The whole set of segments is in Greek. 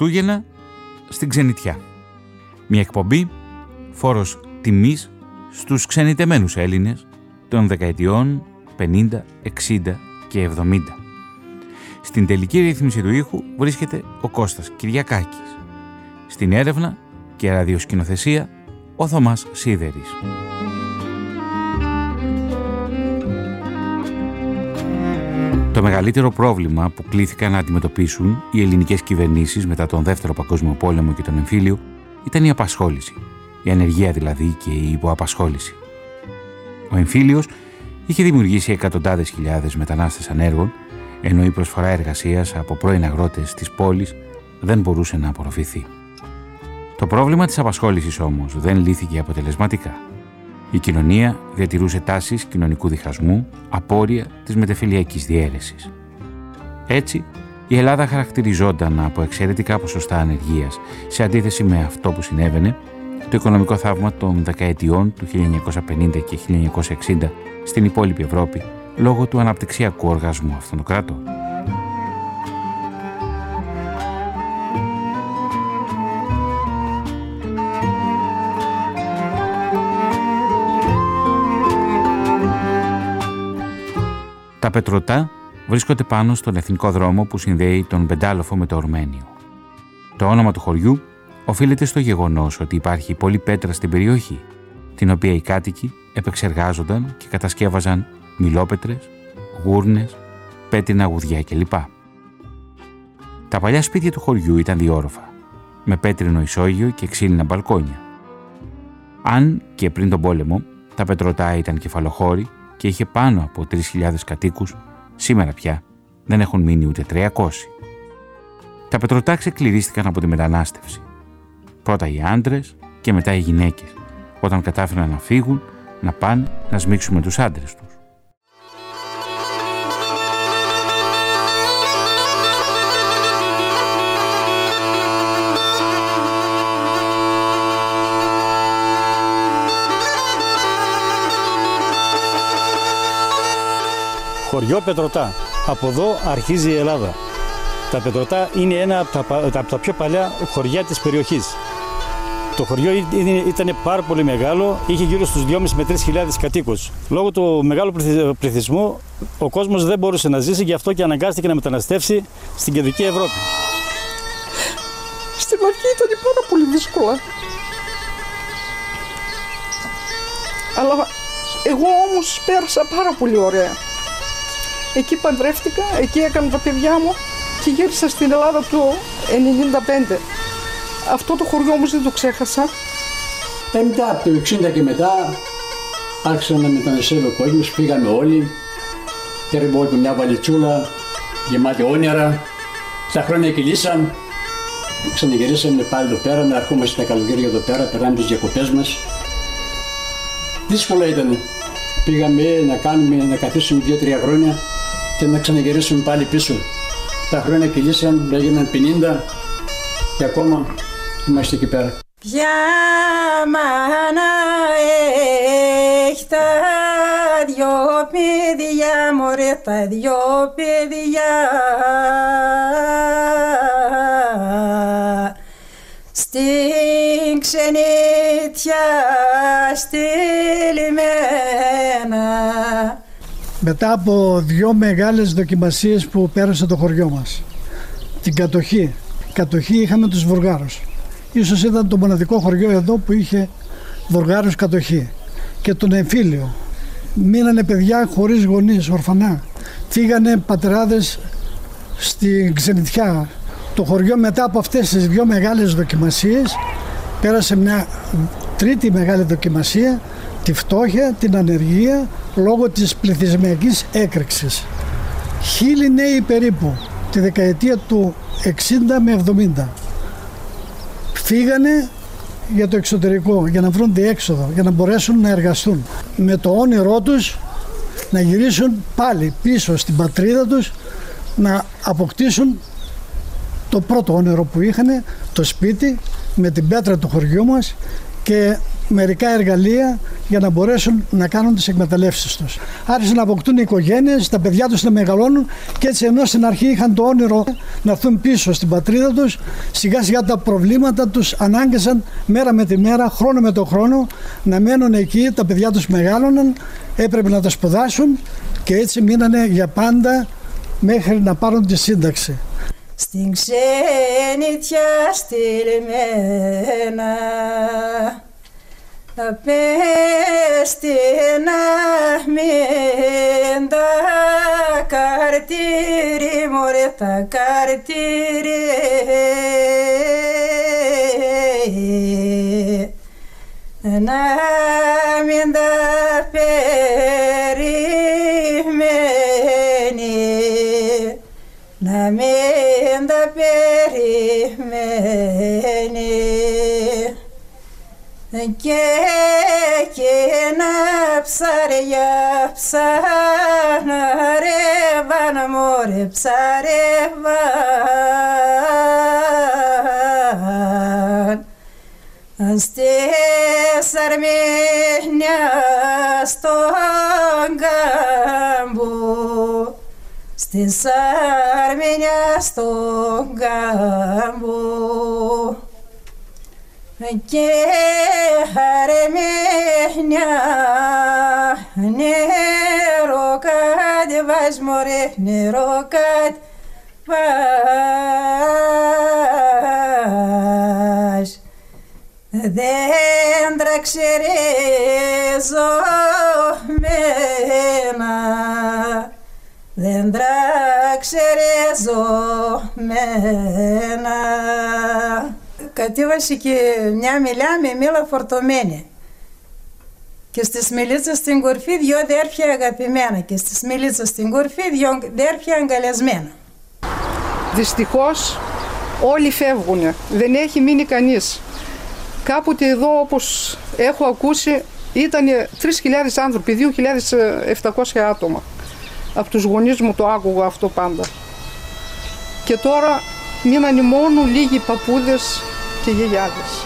Χριστούγεννα στην ξενιτιά. Μια εκπομπή φόρος τιμής στους ξενιτεμένους Έλληνες των δεκαετιών 50, 60 και 70. Στην τελική ρύθμιση του ήχου βρίσκεται ο Κώστας Κυριακάκης. Στην έρευνα και ραδιοσκηνοθεσία ο Θωμάς Σίδερης. Το μεγαλύτερο πρόβλημα που κλήθηκαν να αντιμετωπίσουν οι ελληνικές κυβερνήσεις μετά τον Δεύτερο Παγκόσμιο Πόλεμο και τον εμφύλιο ήταν η απασχόληση, η ανεργία δηλαδή και η υποαπασχόληση. Ο εμφύλιος είχε δημιουργήσει εκατοντάδες χιλιάδες μετανάστες ανέργων, ενώ η προσφορά εργασίας από πρώην αγρότες της πόλης δεν μπορούσε να απορροφηθεί. Το πρόβλημα της απασχόλησης όμως δεν λύθηκε αποτελεσματικά. Η κοινωνία διατηρούσε τάσεις κοινωνικού διχασμού, απόρρια της μετεφιλιακής διαίρεσης. Έτσι, η Ελλάδα χαρακτηριζόταν από εξαιρετικά ποσοστά ανεργίας σε αντίθεση με αυτό που συνέβαινε το οικονομικό θαύμα των δεκαετιών του 1950 και 1960 στην υπόλοιπη Ευρώπη λόγω του αναπτυξιακού οργασμού αυτών των κρατών. Τα πετρωτά βρίσκονται πάνω στον εθνικό δρόμο που συνδέει τον Πεντάλοφο με το Ορμένιο. Το όνομα του χωριού οφείλεται στο γεγονός ότι υπάρχει πολλή πέτρα στην περιοχή, την οποία οι κάτοικοι επεξεργάζονταν και κατασκεύαζαν μιλόπετρες, γούρνες, πέτινα γουδιά κλπ. Τα παλιά σπίτια του χωριού ήταν διόροφα, με πέτρινο ισόγειο και ξύλινα μπαλκόνια. Αν και πριν τον πόλεμο τα πετρωτά ήταν κεφαλοχώροι και είχε πάνω από 3.000 κατοίκους, σήμερα πια δεν έχουν μείνει ούτε 300. Τα πετρωτά ξεκληρίστηκαν από τη μετανάστευση. Πρώτα οι άντρες και μετά οι γυναίκες, όταν κατάφεραν να φύγουν, να πάνε να σμίξουν με τους άντρες τους. Χωριό Πετρωτά. Από εδώ αρχίζει η Ελλάδα. Τα Πετρωτά είναι ένα από τα, από τα πιο παλιά χωριά της περιοχής. Το χωριό ήταν πάρα πολύ μεγάλο, είχε γύρω στους 2.500 με 3.000 κατοίκους. Λόγω του μεγάλου πληθυσμού, ο κόσμος δεν μπορούσε να ζήσει, γι' αυτό και αναγκάστηκε να μεταναστεύσει στην κεντρική Ευρώπη. Στην αρχή ήταν πάρα πολύ δύσκολα. Αλλά εγώ όμως πέρασα πάρα πολύ ωραία. Εκεί παντρεύτηκα, εκεί έκανα τα παιδιά μου και γύρισα στην Ελλάδα το 1995. Αυτό το χωριό όμως δεν το ξέχασα. Ε, μετά από το 60 και μετά άρχισα να μεταναστεύει ο κόσμος, φύγαμε όλοι. Πήραμε όλοι μια βαλιτσούλα γεμάτη όνειρα. Τα χρόνια κυλήσαν. Ξαναγυρίσαμε πάλι εδώ πέρα, να ερχόμαστε τα καλοκαίρια εδώ πέρα, περάμε τις διακοπές μας. Δύσκολα ήταν. Πήγαμε να κάνουμε, να καθίσουμε δύο-τρία χρόνια και να ξαναγυρίσουμε πάλι πίσω. Τα χρόνια κυλήσαν, έγιναν 50 και ακόμα είμαστε εκεί πέρα. Ποια μάνα έχει τα δυο παιδιά, μωρέ τα δυο παιδιά. Στην ξενιτιά στείλημένα μετά από δυο μεγάλες δοκιμασίες που πέρασε το χωριό μας. Την κατοχή. Κατοχή είχαμε τους Βουργάρους. Ίσως ήταν το μοναδικό χωριό εδώ που είχε Βουργάρους κατοχή. Και τον εμφύλιο. Μείνανε παιδιά χωρίς γονείς, ορφανά. Φύγανε πατεράδες στην ξενιτιά. Το χωριό μετά από αυτές τις δυο μεγάλες δοκιμασίες πέρασε μια τρίτη μεγάλη δοκιμασία τη φτώχεια, την ανεργία λόγω της πληθυσμιακής έκρηξης. Χίλιοι νέοι περίπου τη δεκαετία του 60 με 70 φύγανε για το εξωτερικό, για να βρουν διέξοδο, για να μπορέσουν να εργαστούν. Με το όνειρό τους να γυρίσουν πάλι πίσω στην πατρίδα τους, να αποκτήσουν το πρώτο όνειρο που είχαν, το σπίτι με την πέτρα του χωριού μας και μερικά εργαλεία για να μπορέσουν να κάνουν τις εκμεταλλεύσεις τους. Άρχισαν να αποκτούν οι οικογένειες, τα παιδιά τους να μεγαλώνουν και έτσι ενώ στην αρχή είχαν το όνειρο να έρθουν πίσω στην πατρίδα τους, σιγά σιγά τα προβλήματα τους ανάγκασαν μέρα με τη μέρα, χρόνο με το χρόνο να μένουν εκεί, τα παιδιά τους μεγάλωναν, έπρεπε να τα σπουδάσουν και έτσι μείνανε για πάντα μέχρι να πάρουν τη σύνταξη. Στην ξενιτιά στηρμένα Πέστη να μην τα καρτήρι μωρέ τα καρτήρι να μην τα περιμένει να μην τα περιμένει και εκείνα ψαριά ψαρεύαν μωρέ ψαρεύαν στις αρμήνια στον κάμπο στις αρμήνια στον κάμπο και χαρεμένια νερό κάτι βάζ μωρέ νερό κάτι βάζ δέντρα ξερεζωμένα δέντρα ξερεζωμένα κατέβασε και μια μιλιά με μήλα φορτωμένη. Και στη Μελίτσα στην κορφή δυο αδέρφια αγαπημένα και στη Μελίτσα στην κορφή δυο αδέρφια αγκαλιασμένα. Δυστυχώς όλοι φεύγουν, δεν έχει μείνει κανείς. Κάποτε εδώ όπως έχω ακούσει ήταν 3.000 άνθρωποι, 2.700 άτομα. Από τους γονείς μου το άκουγα αυτό πάντα. Και τώρα μείνανε μόνο λίγοι παππούδες και γιαγιάδες.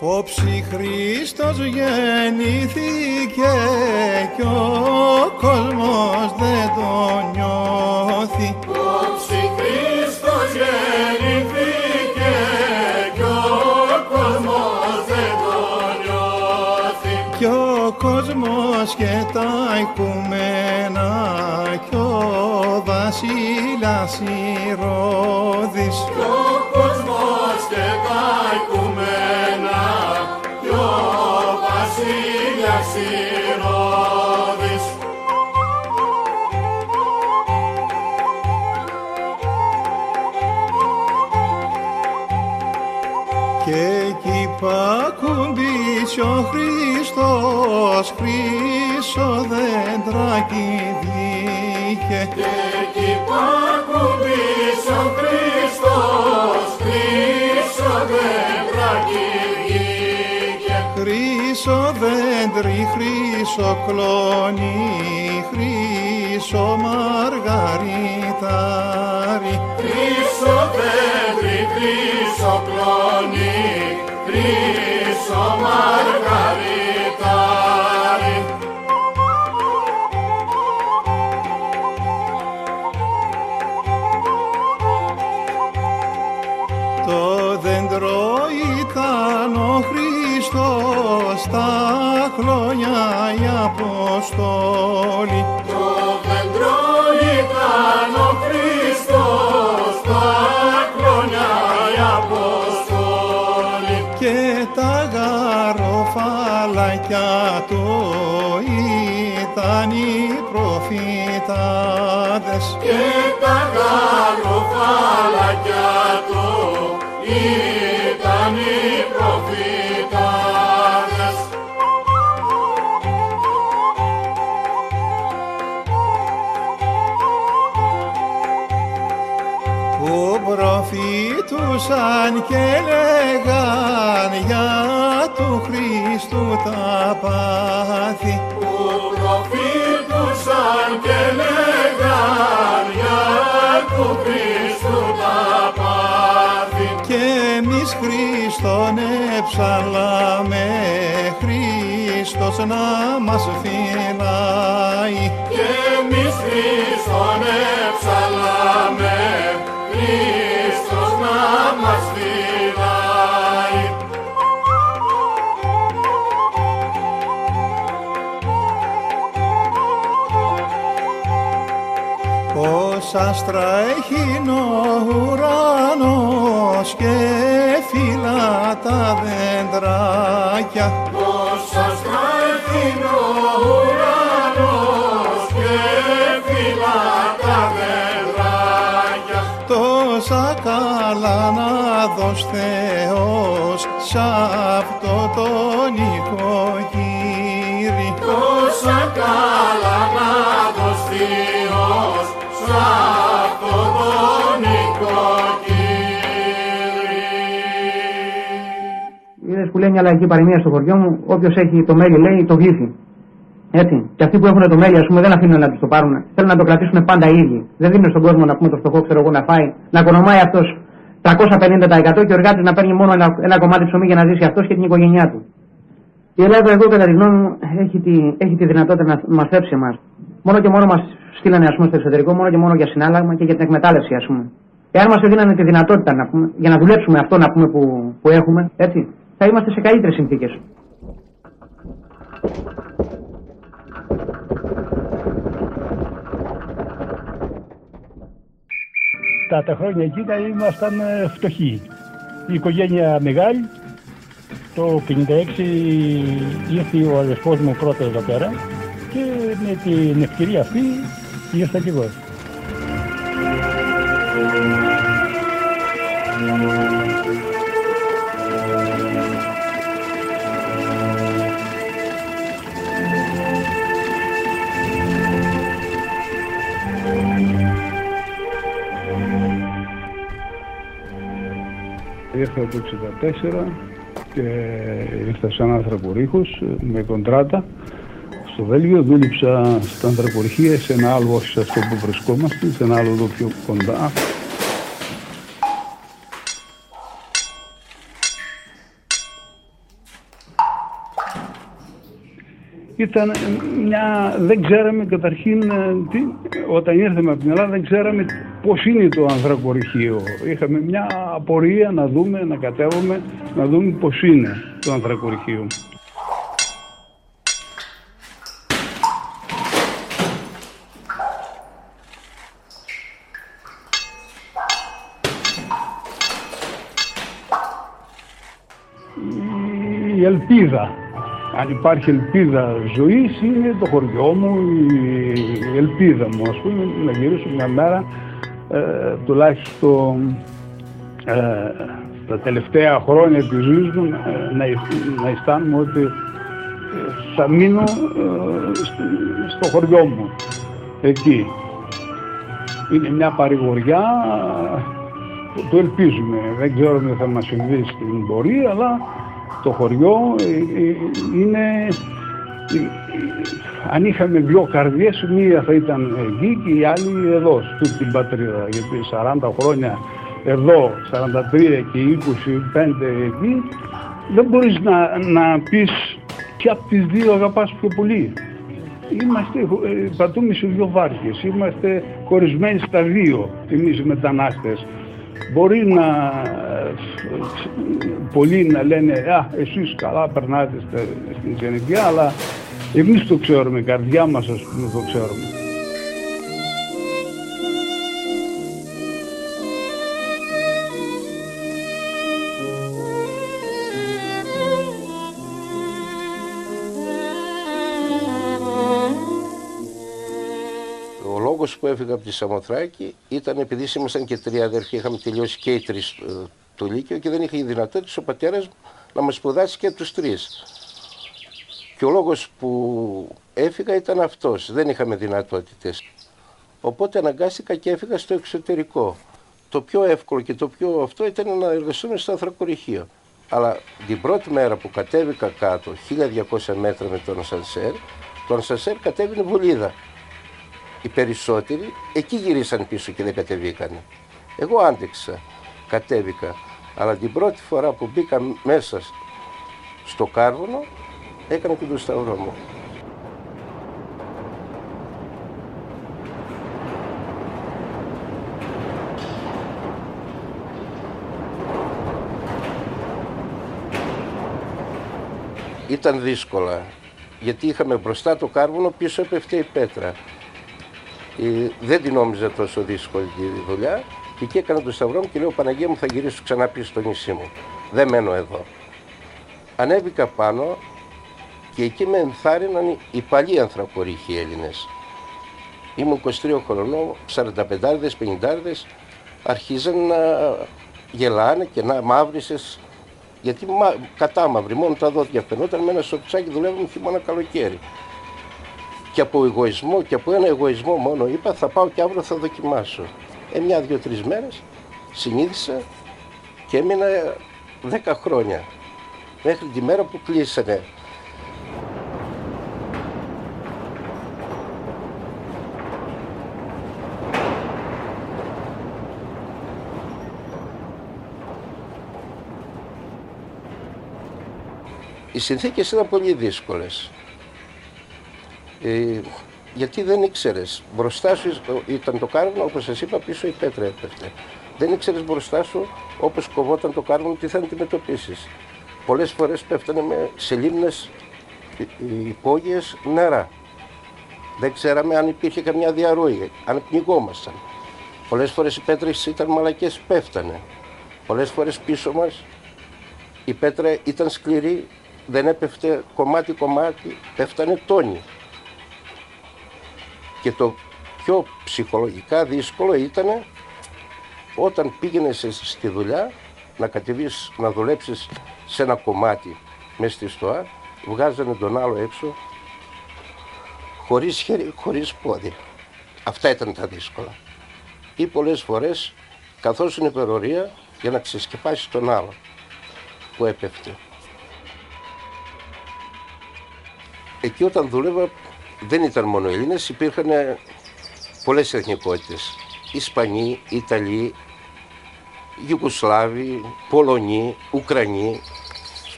Όψη Χριστός γεννήθηκε κι ο βασίλας Ηρώδης. Κι ο κόσμος και τα οικουμένα κι ο βασίλειας Ηρώδης. Και εκεί πακουμπήσει ο Χριστός χρυσό δέντρακι βγήκε. Και εκεί πακουμπής ο Χριστός χρυσό δέντρακι βγήκε. Χρυσό δέντρι, χρυσό κλόνι, χρυσό μαργαριτάρι. Χρυσό δέντρι, χρυσό κλόνι, χρυσό μαργαριτάρι. Προφήτουσαν και λέγαν για του Χριστού τα πάθη που προφήτουσαν και λέγαν για του Χριστού τα πάθη και εμείς Χριστόν εψαλάμε Χριστός να μας φυλάει και εμείς Χριστόν εψαλάμε Χριστός να μας φυλάει Ως άστρα έχει ο ουρανός και φύλλα τα δέντρακια να δώσει Θεός σ' αυτό τον οικοκύρη τόσα καλά να δώσει Θεός σ' αυτό τον οικοκύρη. Είδες που λέει μια λαϊκή παροιμία στο χωριό μου, όποιος έχει το μέλι λέει το γλύφει. Έτσι. Και αυτοί που έχουν το μέλι, ας πούμε, δεν αφήνουν να τους το πάρουν. Θέλουν να το κρατήσουν πάντα οι ίδιοι. Δεν δίνουν στον κόσμο να πούμε το φτωχό, ξέρω εγώ, να φάει, να οικονομάει αυτός 350% και ο εργάτης να παίρνει μόνο ένα, ένα κομμάτι ψωμί για να ζήσει αυτός και την οικογένειά του. Η Ελλάδα, εγώ κατά τη γνώμη μου, έχει τη, έχει τη δυνατότητα να μα θέψει εμάς. Μόνο και μόνο μας στείλανε ας πούμε, στο εξωτερικό, μόνο και μόνο για συνάλλαγμα και για την εκμετάλλευση, ας πούμε. Εάν μας δίνανε τη δυνατότητα να πούμε, για να δουλέψουμε αυτό να πούμε, που, που έχουμε, έτσι, θα είμαστε σε καλύτερες συνθήκες. Τα, τα χρόνια εκεί τα ήμασταν ε, φτωχοί. Η οικογένεια μεγάλη. Το 56 ήρθε ο αδερφός μου πρώτα εδώ πέρα και με την ευκαιρία αυτή ήρθα και εγώ. Ήρθα το 64 και ήρθα σαν ανθρακορίχος με κοντράτα στο Βέλγιο. Δούλεψα στα ανθρακοριχεία σε ένα άλλο, όχι σε αυτό που βρισκόμαστε, σε ένα άλλο εδώ πιο κοντά. Ήταν μια, δεν ξέραμε καταρχήν, ε, τι, όταν ήρθαμε από την Ελλάδα δεν ξέραμε πώς είναι το ανθρακοριχείο. Είχαμε μια απορία να δούμε, να κατέβουμε, να δούμε πώς είναι το ανθρακοριχείο. Η ελπίδα αν υπάρχει ελπίδα ζωής είναι το χωριό μου, η ελπίδα μου ας πούμε να γυρίσω μια μέρα ε, τουλάχιστον ε, τα τελευταία χρόνια της ζωής μου ε, να, να αισθάνομαι ότι ε, θα μείνω ε, στο, στο χωριό μου εκεί. Είναι μια παρηγοριά που το ελπίζουμε. Δεν ξέρω αν θα μας συμβεί στην πορεία, αλλά το χωριό ε, ε, είναι... ε, Αν είχαμε δυο καρδιές, μία θα ήταν εκεί και η άλλη εδώ, στην πατρίδα. Γιατί 40 χρόνια εδώ, 43 και 25 εκεί, δεν μπορείς να, να πεις ποια από τις δύο αγαπάς πιο πολύ. Είμαστε, ε, πατούμε σε δύο βάρκες, είμαστε χωρισμένοι στα δύο εμείς οι μετανάστες. Μπορεί να πολλοί να λένε «Α, εσείς καλά περνάτε στην Γενικιά», αλλά εμείς το ξέρουμε, η καρδιά μας ας πούμε το ξέρουμε. Ο λόγος που έφυγα από τη Σαμοθράκη ήταν επειδή ήμασταν και τρία αδερφοί, είχαμε τελειώσει και οι τρεις το Λύκειο και δεν είχε η δυνατότητα ο πατέρας μου να μας σπουδάσει και τους τρεις. Και ο λόγος που έφυγα ήταν αυτός. Δεν είχαμε δυνατότητες. Οπότε αναγκάστηκα και έφυγα στο εξωτερικό. το πιο εύκολο και το πιο αυτό ήταν να εργαστούμε στο ανθρακοριχείο. Αλλά την πρώτη μέρα που κατέβηκα κάτω, 1200 μέτρα με τον Σανσέρ, το Ανσανσέρ κατέβηνε βολίδα. Οι περισσότεροι εκεί γυρίσαν πίσω και δεν κατεβήκανε. Εγώ άντεξα, κατέβηκα. Αλλά την πρώτη φορά που μπήκα μέσα στο κάρβουνο, έκανα και τον σταυρό μου. Ήταν δύσκολα, γιατί είχαμε μπροστά το κάρβουνο, πίσω έπεφτε η πέτρα. Ε, δεν την νόμιζα τόσο δύσκολη τη δουλειά και εκεί έκανα το σταυρό μου και λέω Παναγία μου θα γυρίσω ξανά πίσω στο νησί μου. Δεν μένω εδώ. Ανέβηκα πάνω και εκεί με ενθάρρυναν οι παλιοί ανθρακορίχοι Έλληνες. Ήμουν 23 χρονών, 45 50 αρχίζαν να γελάνε και να μαύρησες γιατί μα, κατάμαυρη, μόνο τα δόντια φαινόταν με ένα σοτσάκι δουλεύουμε χειμώνα καλοκαίρι. Και από εγωισμό και από ένα εγωισμό μόνο είπα θα πάω και αύριο θα δοκιμάσω. Ε, μια, δύο, τρεις μέρες συνήθισα και έμεινα δέκα χρόνια. Μέχρι τη μέρα που κλείσανε Οι συνθήκες ήταν πολύ δύσκολες. Ε, γιατί δεν ήξερες. Μπροστά σου ήταν το κάρβουνο, όπως σας είπα, πίσω η πέτρα έπεφτε. Δεν ήξερες μπροστά σου, όπως κοβόταν το κάρβουνο, τι θα αντιμετωπίσεις. Πολλές φορές πέφτανε με, σε λίμνε υπόγειες νερά. Δεν ξέραμε αν υπήρχε καμιά διαρροή, αν πνιγόμασταν. Πολλές φορές οι πέτρες ήταν μαλακές, πέφτανε. Πολλές φορές πίσω μας η πέτρα ήταν σκληρή, δεν έπεφτε κομμάτι-κομμάτι, πέφτανε τόνοι. Και το πιο ψυχολογικά δύσκολο ήταν όταν πήγαινες στη δουλειά να κατεβείς, να δουλέψεις σε ένα κομμάτι μέσα στη στοά, βγάζανε τον άλλο έξω χωρίς χέρι, χωρίς πόδι. Αυτά ήταν τα δύσκολα. Ή πολλές φορές καθώς είναι υπερορία για να ξεσκεπάσεις τον άλλο που έπεφτε. Εκεί όταν δούλευα δεν ήταν μόνο Έλληνες, υπήρχαν πολλές εθνικότητες. Ισπανοί, Ιταλοί, Ιουγκοσλάβοι, Πολωνοί, Ουκρανοί,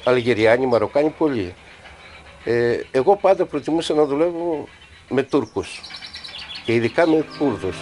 Αλγεριάνοι, Μαροκάνοι, πολλοί. Ε, εγώ πάντα προτιμούσα να δουλεύω με Τούρκους και ειδικά με Κούρδους.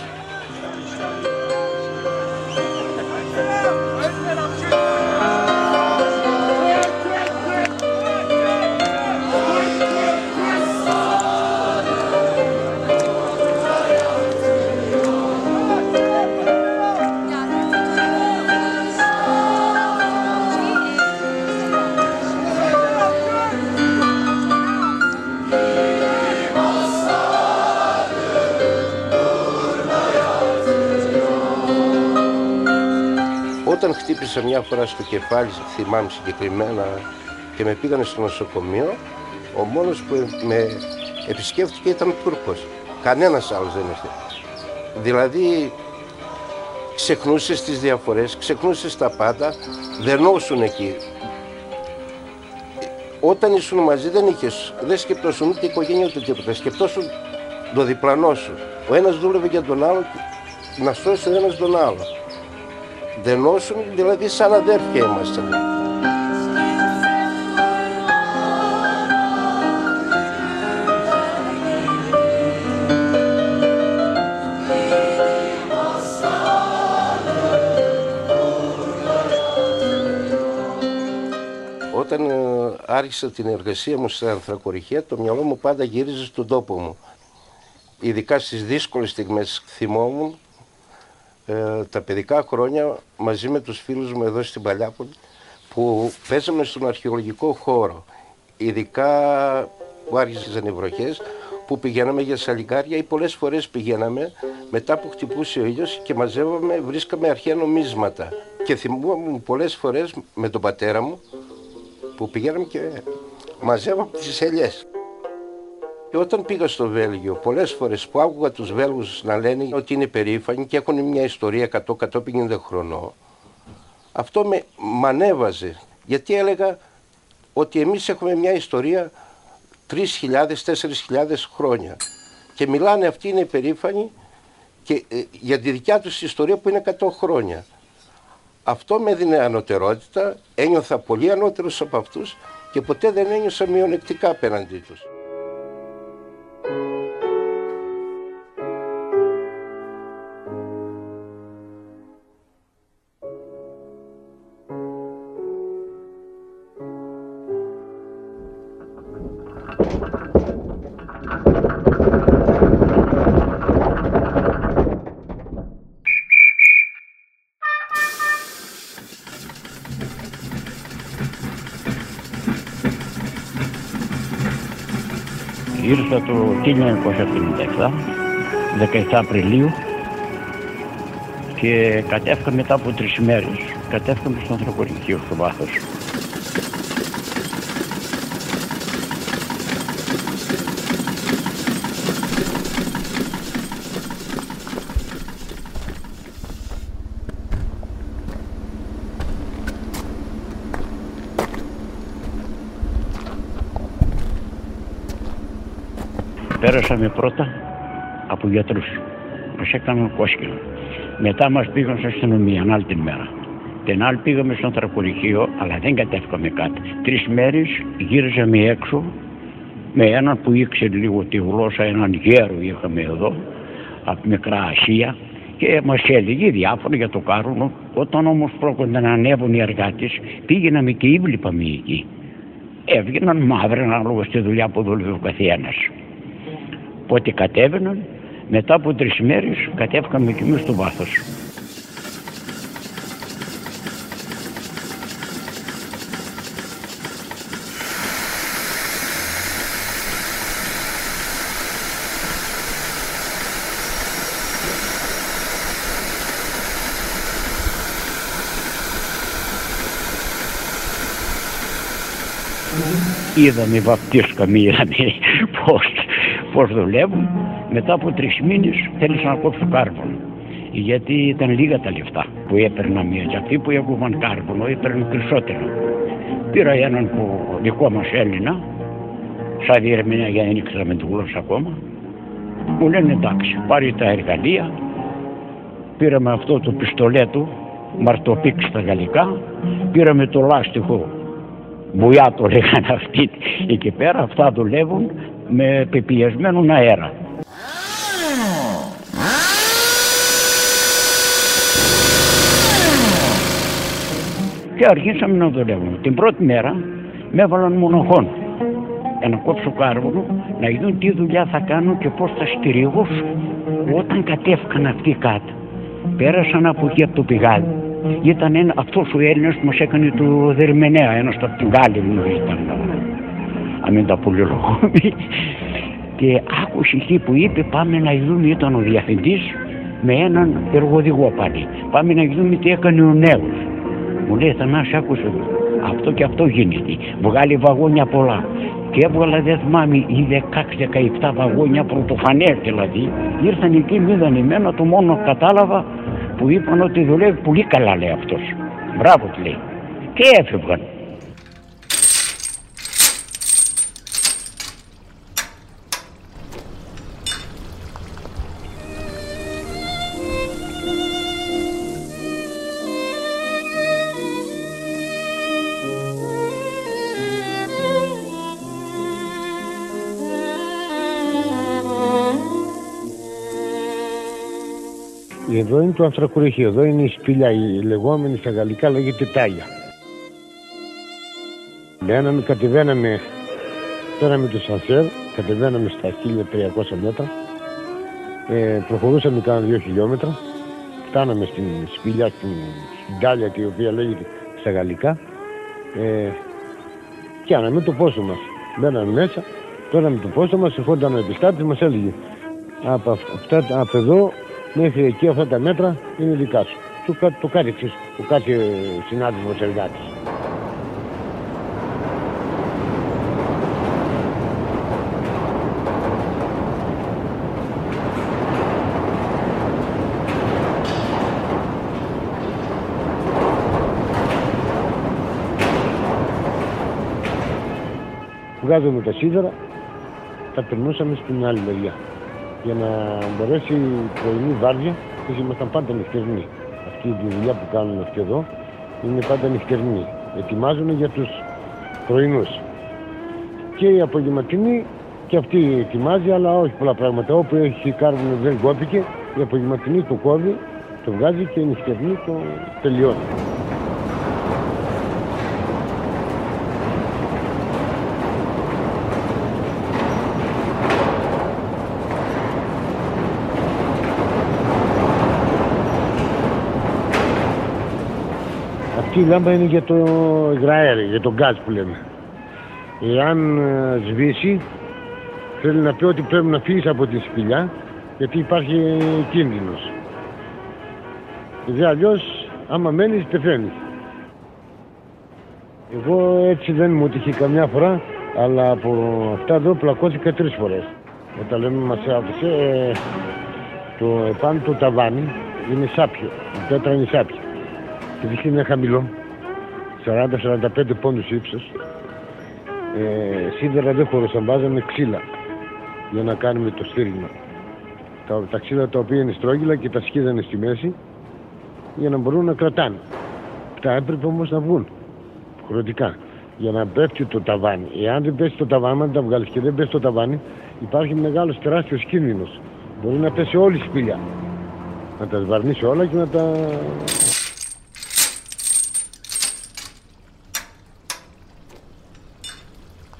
Χτύπησα μια φορά στο κεφάλι, θυμάμαι συγκεκριμένα, και με πήγανε στο νοσοκομείο, ο μόνος που με επισκέφτηκε ήταν Τούρκος. Κανένας άλλος δεν ήρθε. Δηλαδή, ξεχνούσες τις διαφορές, ξεχνούσες τα πάντα, δενώσουν εκεί. Όταν ήσουν μαζί δεν είχες, δεν σκεπτόσουν ούτε οικογένεια ούτε τίποτα, σκεπτόσουν το διπλανό σου. Ο ένας δούλευε για τον άλλο, να σώσει ο ένας τον άλλο δενώσουν, δηλαδή σαν αδέρφια ήμασταν. Όταν ε, άρχισα την εργασία μου στα ανθρακοριχεία, το μυαλό μου πάντα γύριζε στον τόπο μου. Ειδικά στις δύσκολες στιγμές θυμόμουν ε, τα παιδικά χρόνια μαζί με τους φίλους μου εδώ στην Παλιάπολη που παίζαμε στον αρχαιολογικό χώρο. Ειδικά που άρχισαν οι βροχές που πηγαίναμε για σαλικάρια ή πολλές φορές πηγαίναμε μετά που χτυπούσε ο ήλιος και μαζεύαμε, βρίσκαμε αρχαία νομίσματα. Και θυμούμαι πολλές φορές με τον πατέρα μου που πηγαίναμε και μαζεύαμε τις ελιές. Και όταν πήγα στο Βέλγιο, πολλές φορές που άκουγα τους Βέλγους να λένε ότι είναι περήφανοι και έχουν μια ιστορία 100-150 χρονών, αυτό με μανέβαζε. Γιατί έλεγα ότι εμείς έχουμε μια ιστορία 3.000-4.000 χρόνια. Και μιλάνε αυτοί είναι περήφανοι και, ε, για τη δικιά τους ιστορία που είναι 100 χρόνια. Αυτό με έδινε ανωτερότητα, ένιωθα πολύ ανώτερος από αυτούς και ποτέ δεν ένιωσα μειονεκτικά απέναντί τους. Ήρθα το 1957, 17 Απριλίου και κατέφυγα μετά από τρεις μέρες. Κατέφυγα στο ανθρωπορυχείο στο βάθος. Πέρασαμε πρώτα από γιατρούς. Μας έκαναν κόσκινο. Μετά μας πήγαν στην αστυνομία, άλλη την μέρα. Την άλλη πήγαμε στο ανθρακοριχείο, αλλά δεν κατέφυγαμε κάτι. Τρεις μέρες γύριζαμε έξω με έναν που ήξερε λίγο τη γλώσσα, έναν γέρο είχαμε εδώ, από Μικρά Ασία και μας έλεγε διάφορα για το κάρουνο. Όταν όμως πρόκειται να ανέβουν οι εργάτες, πήγαιναμε και ήβληπαμε εκεί. Έβγαιναν μαύροι ανάλογα στη δουλειά που δούλευε ο καθένας. Οπότε κατέβαιναν, μετά από τρεις μέρες κατέβηκαμε κι εμείς στο βάθος. Είδαμε βαπτίσκαμε, είδαμε πώς, πώς δουλεύουν. Μετά από τρεις μήνες θέλησα να κόψω κάρβονο. Γιατί ήταν λίγα τα λεφτά που έπαιρνα μία. Και αυτοί που έκοβαν κάρβονο έπαιρναν περισσότερο. Πήρα έναν που δικό μας Έλληνα, σαν διερμηνέα για να δεν ήξερα με τη γλώσσα ακόμα. Μου λένε εντάξει, πάρει τα εργαλεία, πήραμε αυτό το πιστολέτο, μαρτοπίξ στα γαλλικά, πήραμε το λάστιχο Μπουιά το λέγανε αυτοί εκεί πέρα, αυτά δουλεύουν με πεπιεσμένο αέρα. Και αρχίσαμε να δουλεύουμε. Την πρώτη μέρα με έβαλαν μονοχόν για να κόψω κάρβουνο, να δουν τι δουλειά θα κάνω και πώς θα στηριγώσω. Όταν κατέφυγαν αυτοί κάτω, πέρασαν από εκεί από το πηγάδι ήταν ένα, αυτός ο Έλληνας που μας έκανε το Δερμενέα, ένας από την Γάλλη νομίζω ήταν, αν μην τα πολυλογούμε. Και άκουσε εκεί που είπε πάμε να δούμε, ήταν ο διευθυντής με έναν εργοδηγό πάλι. Πάμε να δούμε τι έκανε ο νέος. Μου λέει Θανάση άκουσε αυτό και αυτό γίνεται. Βγάλει βαγόνια πολλά. Και έβγαλα δεν θυμάμαι οι 16-17 βαγόνια πρωτοφανές δηλαδή. Ήρθαν εκεί, μη είδαν εμένα, το μόνο κατάλαβα που είπαν ότι δουλεύει πολύ καλά λέει αυτός. Μπράβο του λέει. Και έφευγαν. Εδώ είναι το ανθρακοριχείο, εδώ είναι η σπηλιά, η λεγόμενη στα γαλλικά λέγεται τάγια. Μπαίναμε, κατεβαίναμε, πέραμε το σανσέρ, κατεβαίναμε στα 1300 μέτρα, ε, προχωρούσαμε κάνα δύο χιλιόμετρα, φτάναμε στην σπηλιά, στην, στην τάλια η οποία λέγεται στα γαλλικά, ε, άναμε το πόσο μας. Μπαίναμε μέσα, πέραμε το πόσο μας, ερχόταν ο επιστάτης, μας έλεγε από, αυτά, από εδώ μέχρι εκεί αυτά τα μέτρα είναι δικά σου. Του, το, το κάτι εξής, του κάτι συνάδελφος εργάτης. Βγάζουμε τα σίδερα, τα περνούσαμε στην άλλη μεριά. Για να μπορέσει η πρωινή βάρδια, εμείς ήμασταν πάντα νυχτερινοί. Αυτή τη δουλειά που κάνουν αυτοί εδώ είναι πάντα νυχτερινοί. Ετοιμάζουν για τους πρωινούς. Και η απογευματινή και αυτή ετοιμάζει, αλλά όχι πολλά πράγματα. Όπου έχει κάρβουνο δεν κόπηκε, η απογευματινή το κόβει, το βγάζει και η νυχτερινή το τελειώνει. Αυτή η λάμπα είναι για το υγραέρι, για το γκάζ που λέμε. Εάν ε, σβήσει, θέλει να πει ότι πρέπει να φύγεις από τη σπηλιά, γιατί υπάρχει κίνδυνος. Γιατί αλλιώς, άμα μένεις, πεθαίνεις. Εγώ έτσι δεν μου τύχει καμιά φορά, αλλά από αυτά εδώ πλακώθηκα τρεις φορές. Όταν λέμε μας άφησε, ε, το επάνω το ταβάνι είναι σάπιο, η πέτρα είναι σάπια. Και δείχνει είναι χαμηλό, 40-45 πόντους ύψος. Ε, σίδερα δεν χωρούσαν, βάζαμε ξύλα για να κάνουμε το στήριγμα. Τα, τα ξύλα τα οποία είναι στρόγγυλα και τα σκίδανε στη μέση για να μπορούν να κρατάνε. Τα έπρεπε όμως να βγουν χρωτικά για να πέφτει το ταβάνι. Εάν δεν πέσει το ταβάνι, αν τα βγάλεις και δεν πέσει το ταβάνι, υπάρχει μεγάλος τεράστιος κίνδυνος. Μπορεί να πέσει όλη η σπηλιά. Να τα σβαρνίσει όλα και να τα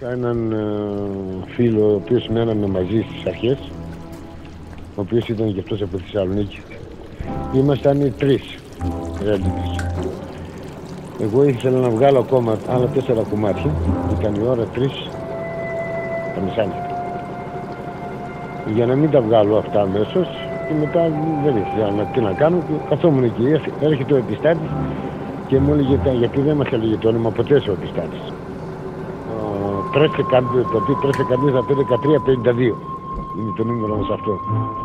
έναν ε, φίλο ο οποίος μέναμε μαζί στις αρχές ο οποίος ήταν και αυτός από τη Θεσσαλονίκη. Ήμασταν οι τρεις ρέντινες εγώ ήθελα να βγάλω ακόμα άλλα τέσσερα κομμάτια. Ήταν η ώρα τρεις τα μεσάνυχτα για να μην τα βγάλω αυτά αμέσως και μετά δεν ήθελα να, τι να κάνω. Και καθόμουν εκεί έρχεται ο επιστάτης και μου έλεγε γιατί δεν μας έλεγε το όνομα ποτέ ο επιστάτης 3 το οποίο 3 θα πει 1352 είναι το νούμερο μας αυτό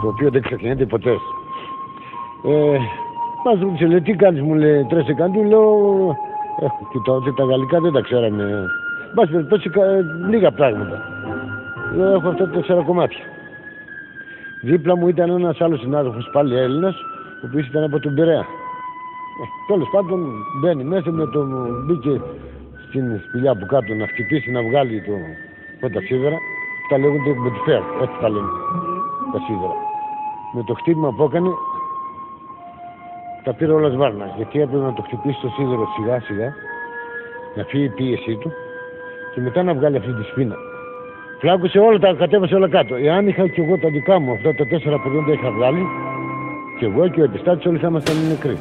το οποίο δεν ξεχνιέται ποτέ. Ε, μας ρώτησε λέει τι κάνεις μου λέει 3 λέω ε, κοιτάω ότι τα γαλλικά δεν τα ξέραμε Μας περιπτώσει λίγα πράγματα. Λέω έχω αυτά τέσσερα κομμάτια δίπλα μου ήταν ένας άλλος συνάδελφος πάλι Έλληνας ο οποίος ήταν από τον Πειραιά. Ε, τέλος πάντων μπαίνει μέσα με τον μπήκε στην σπηλιά που κάτω να χτυπήσει να βγάλει το, το τα σίδερα. Τα λέγονται με τη φέρ, έτσι τα λένε τα σίδερα. Με το χτύπημα που έκανε τα πήρε όλα σβάρνα. Γιατί έπρεπε να το χτυπήσει το σίδερο σιγά σιγά, να φύγει η πίεσή του και μετά να βγάλει αυτή τη σπίνα. Φλάκωσε όλα, τα κατέβασε όλα κάτω. Εάν είχα και εγώ τα δικά μου, αυτά τα τέσσερα που δεν τα είχα βγάλει, και εγώ και ο επιστάτης όλοι θα ήμασταν νεκροί.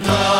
Krishna.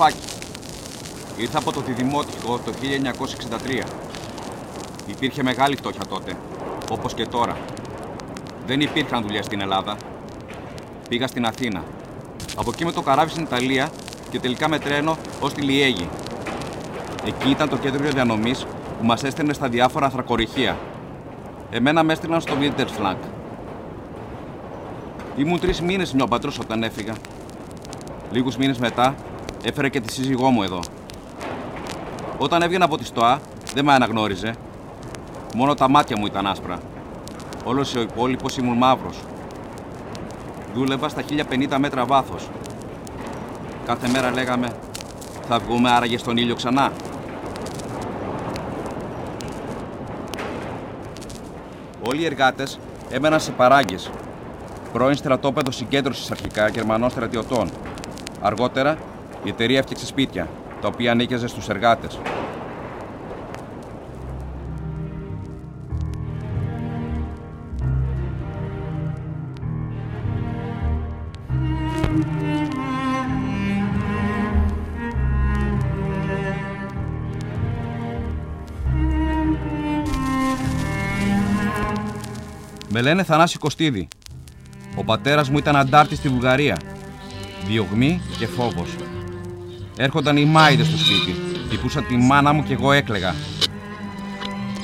Σταύρο Τσαφάκη. Ήρθα από το Διδημότυχο το 1963. Υπήρχε μεγάλη φτώχεια τότε, όπως και τώρα. Δεν υπήρχαν δουλειές στην Ελλάδα. Πήγα στην Αθήνα. Από εκεί με το καράβι στην Ιταλία και τελικά με τρένο ως τη Λιέγη. Εκεί ήταν το κέντρο διανομής που μας έστελνε στα διάφορα ανθρακοριχεία. Εμένα με έστειλαν στο Wintersflank. Ήμουν τρεις μήνες νιόπατρο όταν έφυγα. Λίγους μήνες μετά έφερε και τη σύζυγό μου εδώ. Όταν έβγαινα από τη ΣΤΟΑ δεν με αναγνώριζε. Μόνο τα μάτια μου ήταν άσπρα. Όλος ο υπόλοιπος ήμουν μαύρος. Δούλευα στα 1050 μέτρα βάθος. Κάθε μέρα λέγαμε θα βγούμε άραγε στον ήλιο ξανά. Όλοι οι εργάτες έμεναν σε παράγκες. Πρώην στρατόπεδο συγκέντρωσης αρχικά Γερμανών στρατιωτών. Αργότερα η εταιρεία έφτιαξε σπίτια, τα οποία ανήκαιζε στους εργάτες. Με λένε Θανάση Κωστίδη. Ο πατέρας μου ήταν αντάρτης στη Βουλγαρία. Διωγμή και φόβος. Έρχονταν οι μάιδες στο σπίτι. Τυπούσαν τη μάνα μου και εγώ έκλεγα.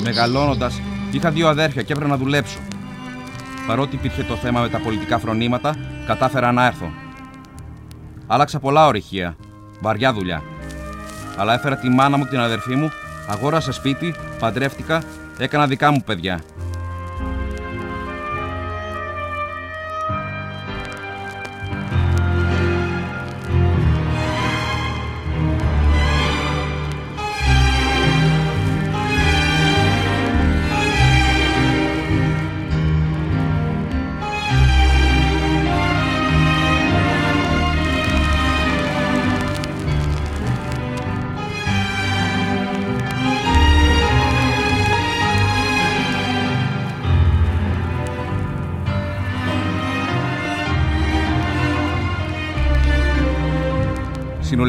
Μεγαλώνοντας, είχα δύο αδέρφια και έπρεπε να δουλέψω. Παρότι υπήρχε το θέμα με τα πολιτικά φρονήματα, κατάφερα να έρθω. Άλλαξα πολλά ορυχεία. Βαριά δουλειά. Αλλά έφερα τη μάνα μου και την αδερφή μου, αγόρασα σπίτι, παντρεύτηκα, έκανα δικά μου παιδιά.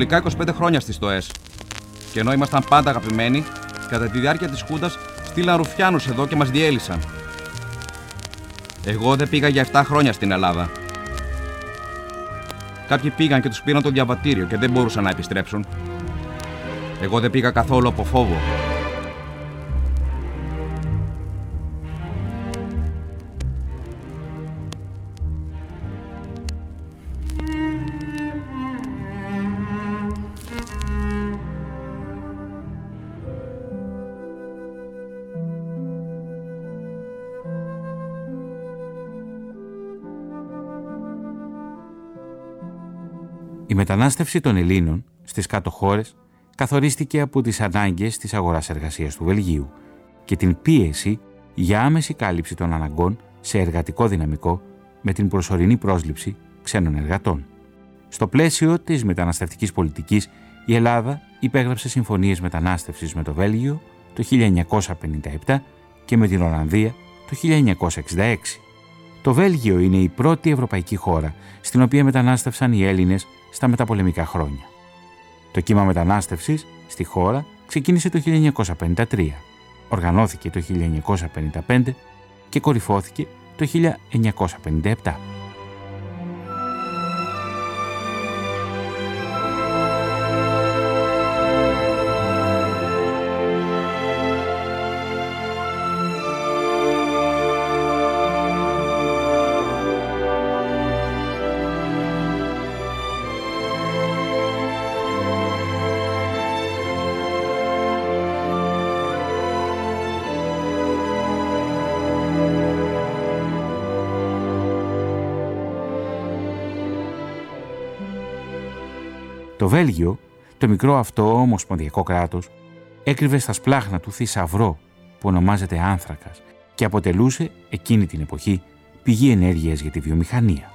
Συνολικά 25 χρόνια στις ΤΟΕΣ. Και ενώ ήμασταν πάντα αγαπημένοι, κατά τη διάρκεια της Χούντας στείλαν ρουφιάνους εδώ και μας διέλυσαν. Εγώ δεν πήγα για 7 χρόνια στην Ελλάδα. Κάποιοι πήγαν και τους πήραν το διαβατήριο και δεν μπορούσαν να επιστρέψουν. Εγώ δεν πήγα καθόλου από φόβο. Μετανάστευση των Ελλήνων στις κάτω χώρες καθορίστηκε από τις ανάγκες της αγοράς εργασίας του Βελγίου και την πίεση για άμεση κάλυψη των αναγκών σε εργατικό δυναμικό με την προσωρινή πρόσληψη ξένων εργατών. Στο πλαίσιο της μεταναστευτικής πολιτικής, η Ελλάδα υπέγραψε συμφωνίες μετανάστευσης με το Βέλγιο το 1957 και με την Ολλανδία το 1966. Το Βέλγιο είναι η πρώτη ευρωπαϊκή χώρα στην οποία μετανάστευσαν οι Έλληνες στα μεταπολεμικά χρόνια. Το κύμα μετανάστευσης στη χώρα ξεκίνησε το 1953, οργανώθηκε το 1955 και κορυφώθηκε το 1957. Βέλγιο, το μικρό αυτό ομοσπονδιακό κράτος, έκρυβε στα σπλάχνα του θησαυρό που ονομάζεται άνθρακας και αποτελούσε εκείνη την εποχή πηγή ενέργειας για τη βιομηχανία.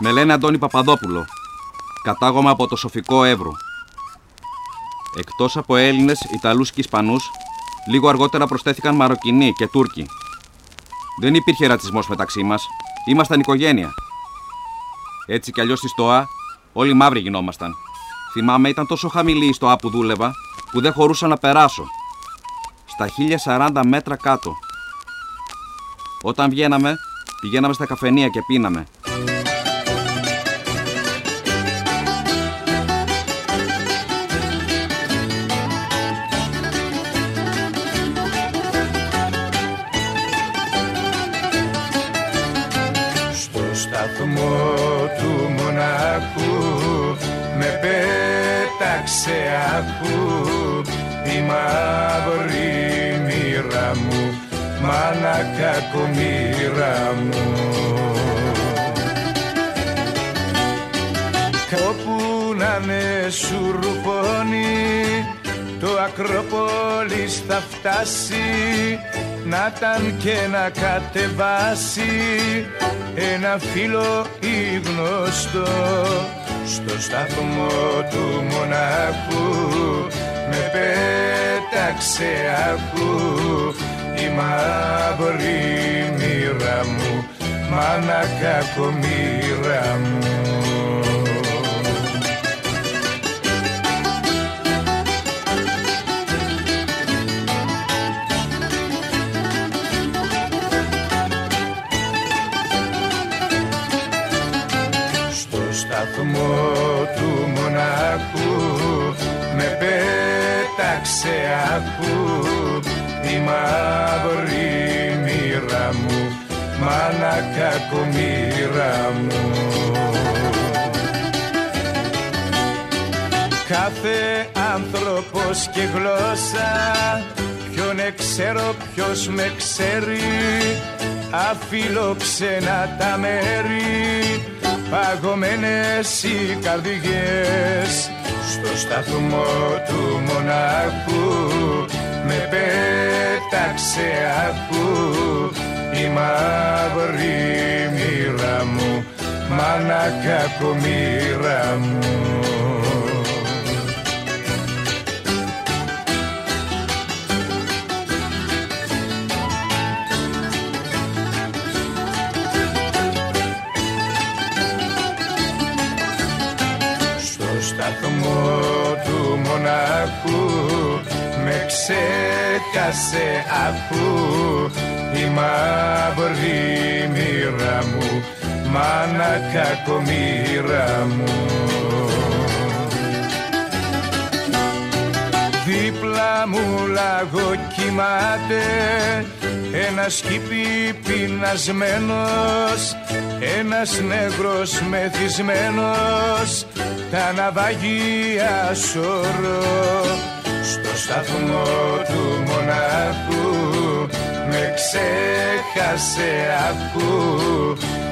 Με λένε Αντώνη Παπαδόπουλο. Κατάγομαι από το Σοφικό Εύρο. Εκτός από Έλληνες, Ιταλούς και Ισπανούς, Λίγο αργότερα προσθέθηκαν Μαροκινοί και Τούρκοι. Δεν υπήρχε ρατσισμός μεταξύ μας. Ήμασταν οικογένεια. Έτσι κι αλλιώς στη ΣΤΟΑ όλοι μαύροι γινόμασταν. Θυμάμαι ήταν τόσο χαμηλή η ΣΤΟΑ που δούλευα που δεν χωρούσα να περάσω. Στα 1040 μέτρα κάτω. Όταν βγαίναμε, πηγαίναμε στα καφενεία και πίναμε. Πέταξε άκου η μαύρη μοίρα μου μάνα κακομοίρα μου. Όπου να με σουρπώνει το Ακρόπολης θα φτάσει να ταν και να κατεβάσει ένα φίλο ή γνωστό στο σταθμό του μονάχου με πέταξε άκου. Η μαύρη μοίρα μου μάνα κακομοίρα άνθρωπος και γλώσσα. Ποιον ξέρω ποιος με ξέρει. Αφιλοξενά τα μέρη. Παγωμένες οι καρδιές. Στο σταθμό του μονάχου Με πέταξε άκου. Η μαύρη μοίρα μου Μάνα κακομοίρα μου του μονάχου. Με ξέχασε αφού. Η μαύρη μοίρα μου μάνα κακομοίρα μου. Δίπλα μου λαγό κοιμάται ένας σκύπι πεινασμένος ένας νευρός μεθυσμένος τα ναυαγία σωρό στο σταθμό του μονάχου. Με ξέχασε ακού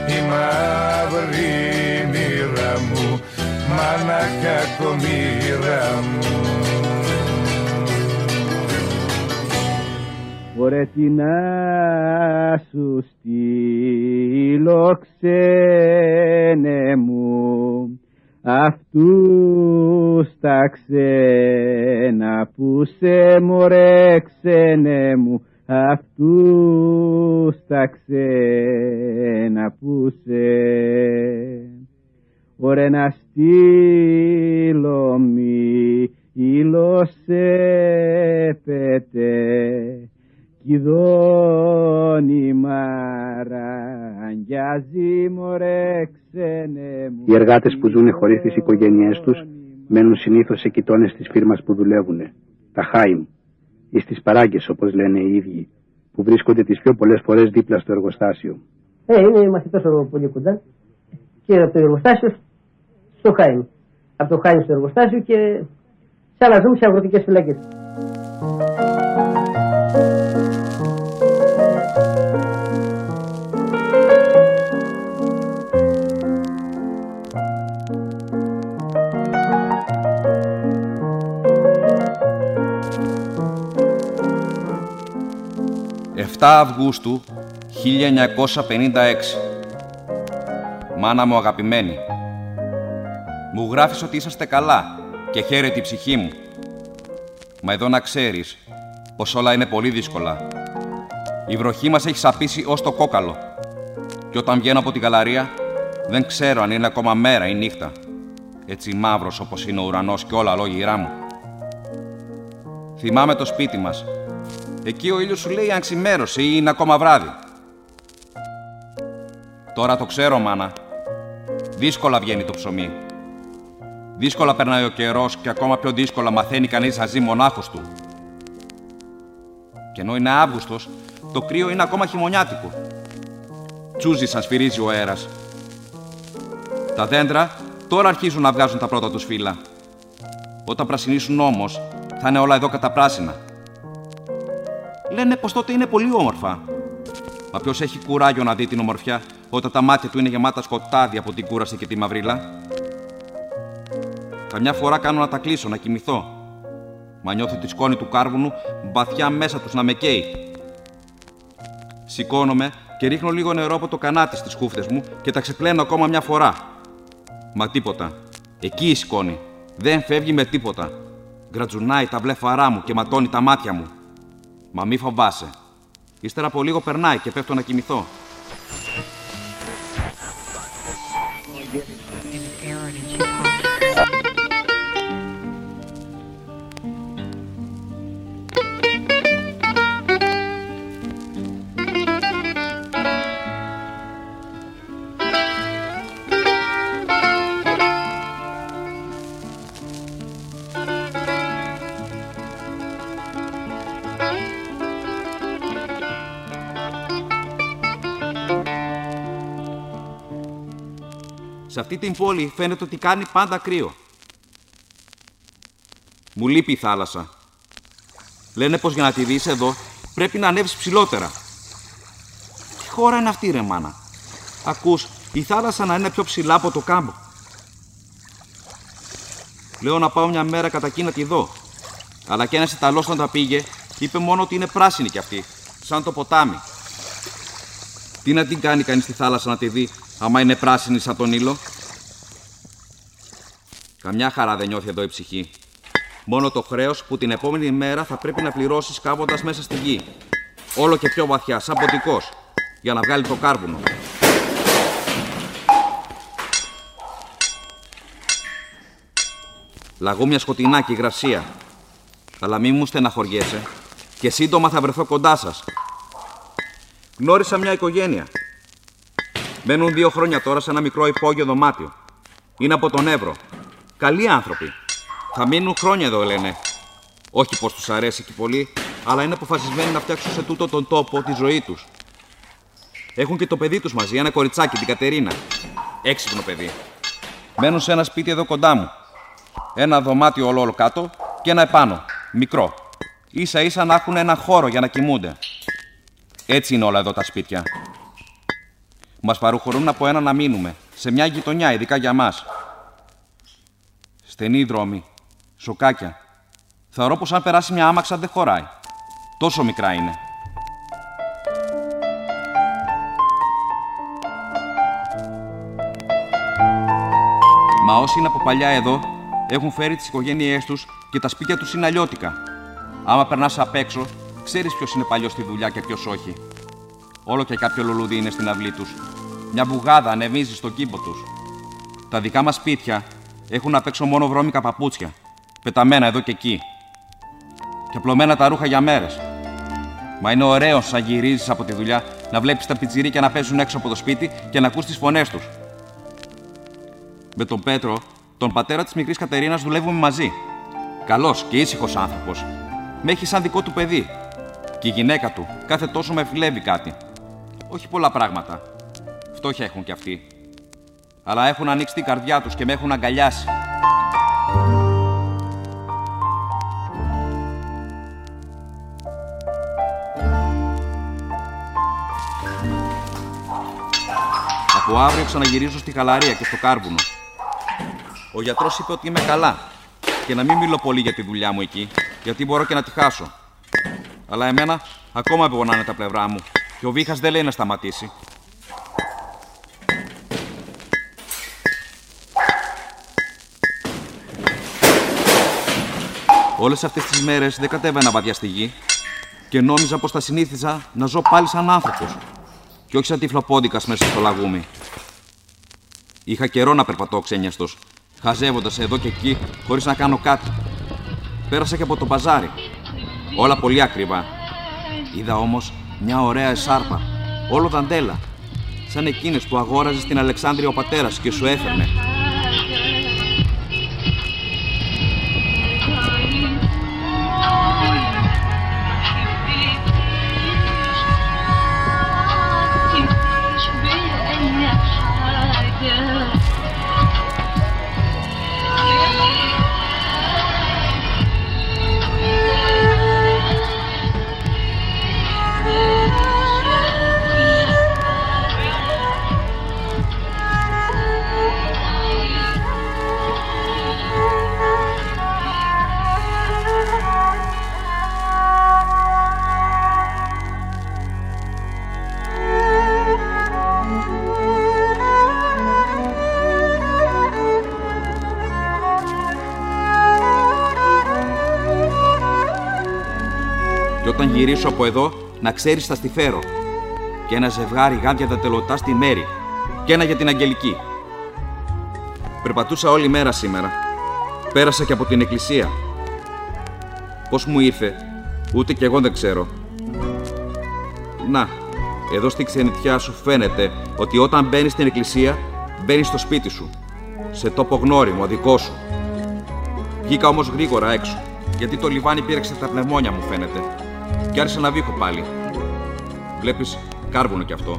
η μαύρη μοίρα μου μάνα κακομοίρα μου. Ωραία τι να σου στείλω ξένε μου αυτούς τα ξένα που σε μωρέ ξένε μου. Αυτούς τα ξένα που σε. Ωραία να στείλω μη ήλωσε πετέ Κιδώνει μαραγιάζει μωρέ ξένε μου Οι εργάτες που ζουν χωρίς τις οικογένειές τους μένουν συνήθως σε κοιτώνες της φίρμας που δουλεύουν, τα χάιμ, ή στις παράγκες όπως λένε οι ίδιοι, που βρίσκονται τις πιο πολλές φορές δίπλα στο εργοστάσιο. Ε, είναι, είμαστε τόσο πολύ κοντά. Και από το εργοστάσιο στο Χάιμ. Από το Χάιμ στο εργοστάσιο και σαν να ζούμε σε αγροτικές φυλακές. Αυγούστου 1956 Μάνα μου αγαπημένη Μου γράφεις ότι είσαστε καλά και χαίρεται η ψυχή μου Μα εδώ να ξέρεις πως όλα είναι πολύ δύσκολα. Η βροχή μας έχει σαπίσει ως το κόκαλο. Και όταν βγαίνω από τη γαλαρία, δεν ξέρω αν είναι ακόμα μέρα ή νύχτα. Έτσι μαύρος όπως είναι ο ουρανός και όλα λόγια μου. Θυμάμαι το σπίτι μας. Εκεί ο ήλιος σου λέει αν ξημέρωσε ή είναι ακόμα βράδυ. Τώρα το ξέρω, μάνα. Δύσκολα βγαίνει το ψωμί. Δύσκολα περνάει ο καιρός και ακόμα πιο δύσκολα μαθαίνει κανείς να ζει μονάχος του. Και ενώ είναι Αύγουστος, το κρύο είναι ακόμα χειμωνιάτικο. Τσούζει σαν σφυρίζει ο αέρας. Τα δέντρα τώρα αρχίζουν να βγάζουν τα πρώτα τους φύλλα. Όταν πρασινίσουν όμως, θα είναι όλα εδώ καταπράσινα. Λένε πως τότε είναι πολύ όμορφα. Μα ποιος έχει κουράγιο να δει την ομορφιά όταν τα μάτια του είναι γεμάτα σκοτάδι από την κούραση και τη μαυρίλα; Καμιά φορά κάνω να τα κλείσω, να κοιμηθώ. Μα νιώθω τη σκόνη του κάρβουνου μπαθιά μέσα τους να με καίει. Σηκώνομαι και ρίχνω λίγο νερό από το κανάτι στις χούφτες μου και τα ξεπλένω ακόμα μια φορά. Μα τίποτα. Εκεί η σκόνη. Δεν φεύγει με τίποτα. Γκρατζουνάει τα βλέφαρά μου και ματώνει τα μάτια μου. Μα μη φοβάσαι. Ύστερα από λίγο περνάει και πέφτω να κοιμηθώ. Σε αυτή την πόλη φαίνεται ότι κάνει πάντα κρύο. Μου λείπει η θάλασσα. Λένε πως για να τη δεις εδώ πρέπει να ανέβεις ψηλότερα. Τι χώρα είναι αυτή ρε μάνα; Ακούς, η θάλασσα να είναι πιο ψηλά από το κάμπο. Λέω να πάω μια μέρα κατά εκεί να τη δω. Αλλά και ένας Ιταλός όταν τα πήγε, είπε μόνο ότι είναι πράσινη κι αυτή, σαν το ποτάμι. Τι να την κάνει κανείς στη θάλασσα να τη δει, άμα είναι πράσινη σαν τον ήλιο. Καμιά χαρά δεν νιώθει εδώ η ψυχή. Μόνο το χρέος που την επόμενη μέρα θα πρέπει να πληρώσεις κάβοντας μέσα στη γη. Όλο και πιο βαθιά, σαν ποτικός, για να βγάλει το κάρβουνο. Λαγούμια σκοτεινά και υγρασία. Αλλά μη μου στεναχωριέσαι και σύντομα θα βρεθώ κοντά σας. Γνώρισα μια οικογένεια. Μένουν δύο χρόνια τώρα σε ένα μικρό υπόγειο δωμάτιο. Είναι από τον Εύρο. Καλοί άνθρωποι. Θα μείνουν χρόνια εδώ, λένε. Όχι πως τους αρέσει και πολύ, αλλά είναι αποφασισμένοι να φτιάξουν σε τούτο τον τόπο τη ζωή τους. Έχουν και το παιδί τους μαζί, ένα κοριτσάκι, την Κατερίνα. Έξυπνο παιδί. Μένουν σε ένα σπίτι εδώ κοντά μου. Ένα δωμάτιο όλο, όλο κάτω και ένα επάνω. Μικρό. σα ίσα να έχουν ένα χώρο για να κοιμούνται. Έτσι είναι όλα εδώ τα σπίτια. Μας παροχωρούν από ένα να μείνουμε. Σε μια γειτονιά, ειδικά για μας. Στενή δρόμη. Σοκάκια. Θεωρώ πως αν περάσει μια άμαξα δεν χωράει. Τόσο μικρά είναι. Μα όσοι είναι από παλιά εδώ, έχουν φέρει τις οικογένειές τους και τα σπίτια τους είναι αλλιώτικα. Άμα περνάς απ' έξω, ξέρεις ποιος είναι παλιός στη δουλειά και ποιος όχι. Όλο και κάποιο λουλούδι είναι στην αυλή τους. Μια μπουγάδα ανεβίζει στο κήπο τους. Τα δικά μας σπίτια έχουν απ' έξω μόνο βρώμικα παπούτσια, πεταμένα εδώ και εκεί. Και απλωμένα τα ρούχα για μέρες. Μα είναι ωραίο σαν γυρίζεις από τη δουλειά να βλέπεις τα πιτσιρίκια να παίζουν έξω από το σπίτι και να ακούς τις φωνές τους. Με τον Πέτρο, τον πατέρα της μικρής Κατερίνας, δουλεύουμε μαζί. Καλός και ήσυχος άνθρωπος. Με έχει σαν δικό του παιδί. Και η γυναίκα του κάθε τόσο με φιλεύει κάτι. Όχι πολλά πράγματα. Φτώχεια έχουν κι αυτοί αλλά έχουν ανοίξει την καρδιά τους και με έχουν αγκαλιάσει. Από αύριο ξαναγυρίζω στη Χαλαρία και στο Κάρβουνο. Ο γιατρός είπε ότι είμαι καλά και να μην μιλώ πολύ για τη δουλειά μου εκεί, γιατί μπορώ και να τη χάσω. Αλλά εμένα ακόμα πονάνε τα πλευρά μου και ο Βίχας δεν λέει να σταματήσει. Όλες αυτές τις μέρες δεν κατέβαινα βαθιά στη γη, και νόμιζα πως θα συνήθιζα να ζω πάλι σαν άνθρωπος και όχι σαν τυφλοπόντικας μέσα στο λαγούμι. Είχα καιρό να περπατώ ξένιαστος, χαζεύοντας εδώ και εκεί χωρίς να κάνω κάτι. Πέρασα και από το παζάρι. Όλα πολύ ακριβά. Είδα όμως μια ωραία εσάρπα, όλο δαντέλα, σαν εκείνες που αγόραζες στην Αλεξάνδρεια ο πατέρας και σου έφερνε. Από εδώ, να ξέρεις θα στη φέρω. Και ένα ζευγάρι γάντια δατελωτά στη μέρη. Και ένα για την Αγγελική. Περπατούσα όλη μέρα σήμερα. Πέρασα και από την εκκλησία. Πώς μου ήρθε, ούτε κι εγώ δεν ξέρω. Να, εδώ στη ξενιτιά σου φαίνεται ότι όταν μπαίνεις στην εκκλησία, μπαίνεις στο σπίτι σου. Σε τόπο γνώριμο, δικό σου. Βγήκα όμως γρήγορα έξω, γιατί το λιβάνι πήρεξε τα πνευμόνια μου φαίνεται. Και άρχισα να βήχω πάλι. Βλέπεις, κάρβουνο κι αυτό.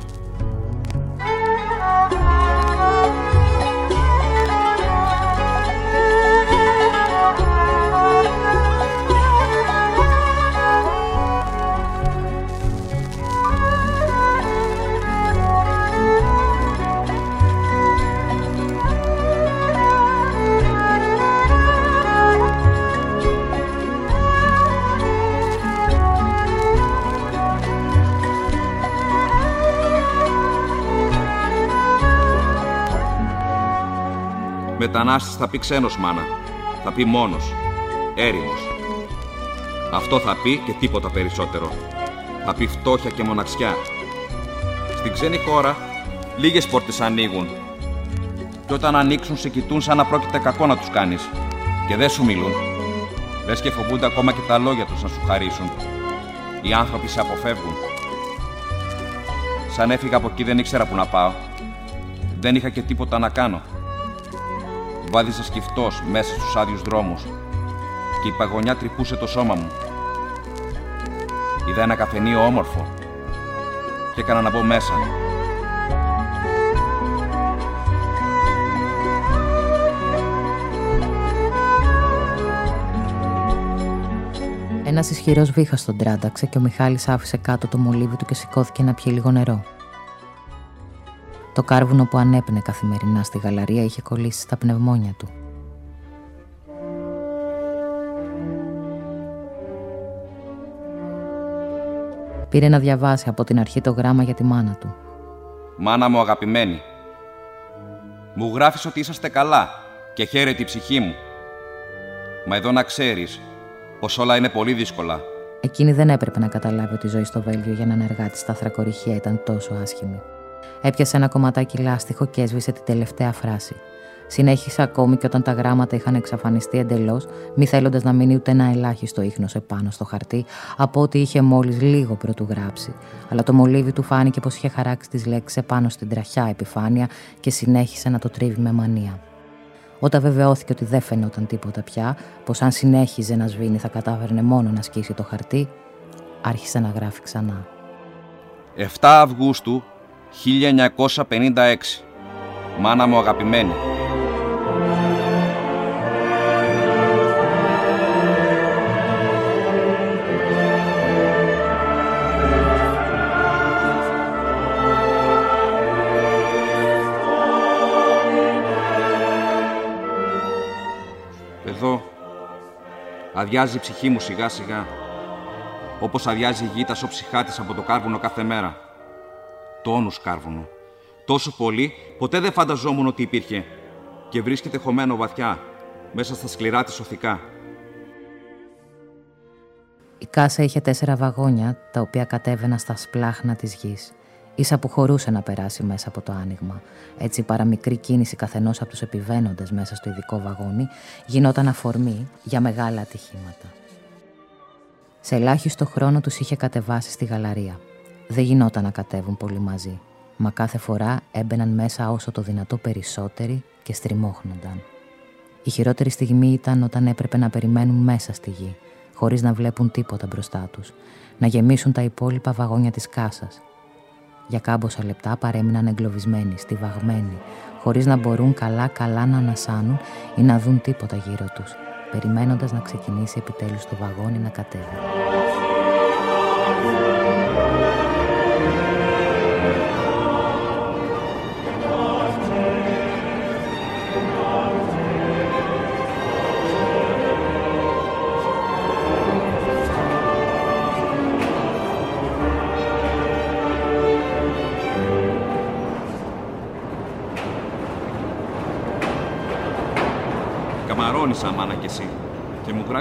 Μετανάστης θα πει ξένος μάνα. Θα πει μόνος. Έρημος. Αυτό θα πει και τίποτα περισσότερο. Θα πει φτώχεια και μοναξιά. Στην ξένη χώρα, λίγες πόρτες ανοίγουν. Και όταν ανοίξουν, σε κοιτούν σαν να πρόκειται κακό να τους κάνεις. Και δεν σου μιλούν. Λες και φοβούνται ακόμα και τα λόγια τους να σου χαρίσουν. Οι άνθρωποι σε αποφεύγουν. Σαν έφυγα από εκεί δεν ήξερα που να πάω. Δεν είχα και τίποτα να κάνω. Βάδισα σκυφτός μέσα στους άδειους δρόμους και η παγωνιά τρυπούσε το σώμα μου. Είδα ένα καφενείο όμορφο και έκανα να μπω μέσα. Ένας ισχυρός βήχας τον τράνταξε και ο Μιχάλης άφησε κάτω το μολύβι του και σηκώθηκε να πιει λίγο νερό. Το κάρβουνο που ανέπνε καθημερινά στη γαλαρία είχε κολλήσει στα πνευμόνια του. Πήρε να διαβάσει από την αρχή το γράμμα για τη μάνα του. Μάνα μου αγαπημένη, μου γράφεις ότι είσαστε καλά και χαίρεται η ψυχή μου. Μα εδώ να ξέρεις πως όλα είναι πολύ δύσκολα. Εκείνη δεν έπρεπε να καταλάβει ότι η ζωή στο Βέλγιο για έναν εργάτη στα θρακοριχεία ήταν τόσο άσχημη. Έπιασε ένα κομματάκι λάστιχο και έσβησε την τελευταία φράση. Συνέχισε ακόμη και όταν τα γράμματα είχαν εξαφανιστεί εντελώς, μη θέλοντας να μείνει ούτε ένα ελάχιστο ίχνος επάνω στο χαρτί από ό,τι είχε μόλις λίγο πρωτού γράψει. Αλλά το μολύβι του φάνηκε πως είχε χαράξει τις λέξεις επάνω στην τραχιά επιφάνεια και συνέχισε να το τρίβει με μανία. Όταν βεβαιώθηκε ότι δεν φαινόταν τίποτα πια, πως αν συνέχιζε να σβήνει θα κατάφερνε μόνο να σκίσει το χαρτί, άρχισε να γράφει ξανά. 7 Αυγούστου 1956. Μάνα μου αγαπημένη. Εδώ αδειάζει η ψυχή μου σιγά σιγά όπως αδειάζει η γη τα σοψυχά της από το κάρβουνο κάθε μέρα τόνους κάρβουνο. Τόσο πολύ, ποτέ δεν φανταζόμουν ότι υπήρχε. Και βρίσκεται χωμένο βαθιά, μέσα στα σκληρά της οθικά. Η κάσα είχε τέσσερα βαγόνια, τα οποία κατέβαιναν στα σπλάχνα της γης. Ίσα που χωρούσε να περάσει μέσα από το άνοιγμα. Έτσι η παραμικρή κίνηση καθενός από τους επιβαίνοντες μέσα στο ειδικό βαγόνι γινόταν αφορμή για μεγάλα ατυχήματα. Σε ελάχιστο χρόνο τους είχε κατεβάσει στη γαλαρία. Δεν γινόταν να κατέβουν πολύ μαζί, μα κάθε φορά έμπαιναν μέσα όσο το δυνατό περισσότεροι και στριμώχνονταν. Η χειρότερη στιγμή ήταν όταν έπρεπε να περιμένουν μέσα στη γη, χωρίς να βλέπουν τίποτα μπροστά τους, να γεμίσουν τα υπόλοιπα βαγόνια της κάσας. Για κάμποσα λεπτά παρέμειναν εγκλωβισμένοι, στιβαγμένοι, χωρίς να μπορούν καλά-καλά να ανασάνουν ή να δουν τίποτα γύρω τους, περιμένοντας να ξεκινήσει επιτέλους το βαγόνι να κατέβει.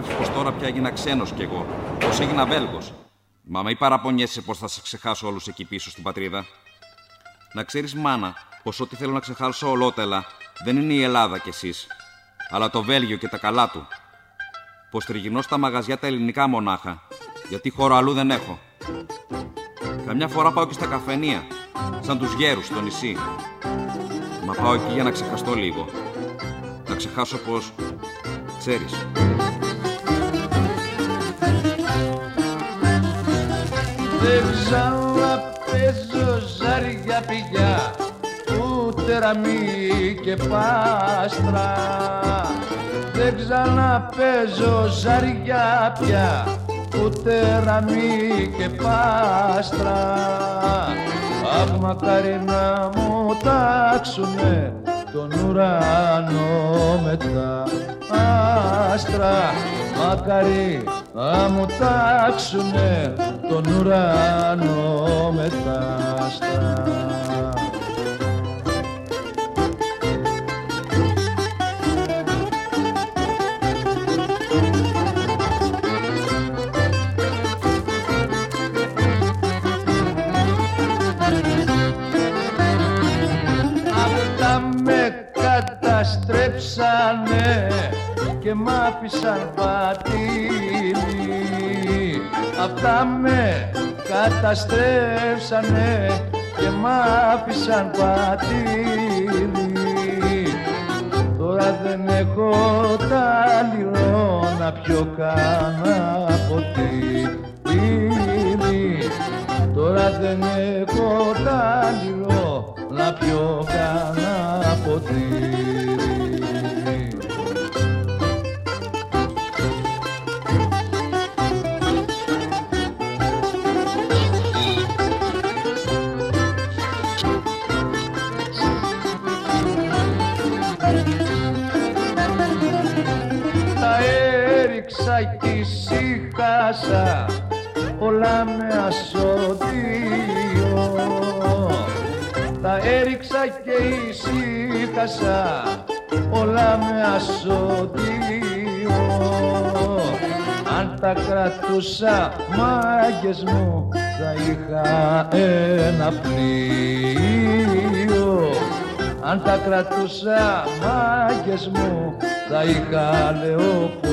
Και μου γράφει πως τώρα πια έγινα ξένος κι εγώ. Πως έγινα Βέλγος. Μα μη παραπονιέσαι πως θα σε ξεχάσω όλους εκεί πίσω στην πατρίδα; Να ξέρεις, μάνα, πως ό,τι θέλω να ξεχάσω ολότελα δεν είναι η Ελλάδα κι εσείς, αλλά το Βέλγιο και τα καλά του. Πως τριγυρνώ στα μαγαζιά τα ελληνικά μονάχα, γιατί χώρο αλλού δεν έχω. Καμιά φορά πάω και στα καφενεία, σαν τους γέρους στο νησί. Μα πάω εκεί για να ξεχαστώ λίγο. Να ξεχάσω πως... ξέρεις. Δεν ξαναπέζω ζάρια πηγιά ούτε ραμί και πάστρα. Δεν ξαναπέζω ζάρια πια ούτε ραμί και πάστρα. Αχ μακάρι να μου τάξουνε τον ουρανό με τα άστρα. Μακάρι να μου τάξουνε τον ουρανό με τα άστρα Αυτά με καταστρέψανε και μ' άφησαν πατήλι Αυτά με καταστρέψανε και μ' άφησαν πατήλι Τώρα δεν έχω τάλιρο να πιω κανένα ποτήρι Τώρα δεν έχω τάλιρο να πιω κανένα ποτήρι ησύχασα όλα με ασωτείο Αν τα κρατούσα μάγκες μου θα είχα ένα πλοίο. Αν τα κρατούσα μάγκες μου θα είχα λεωφορείο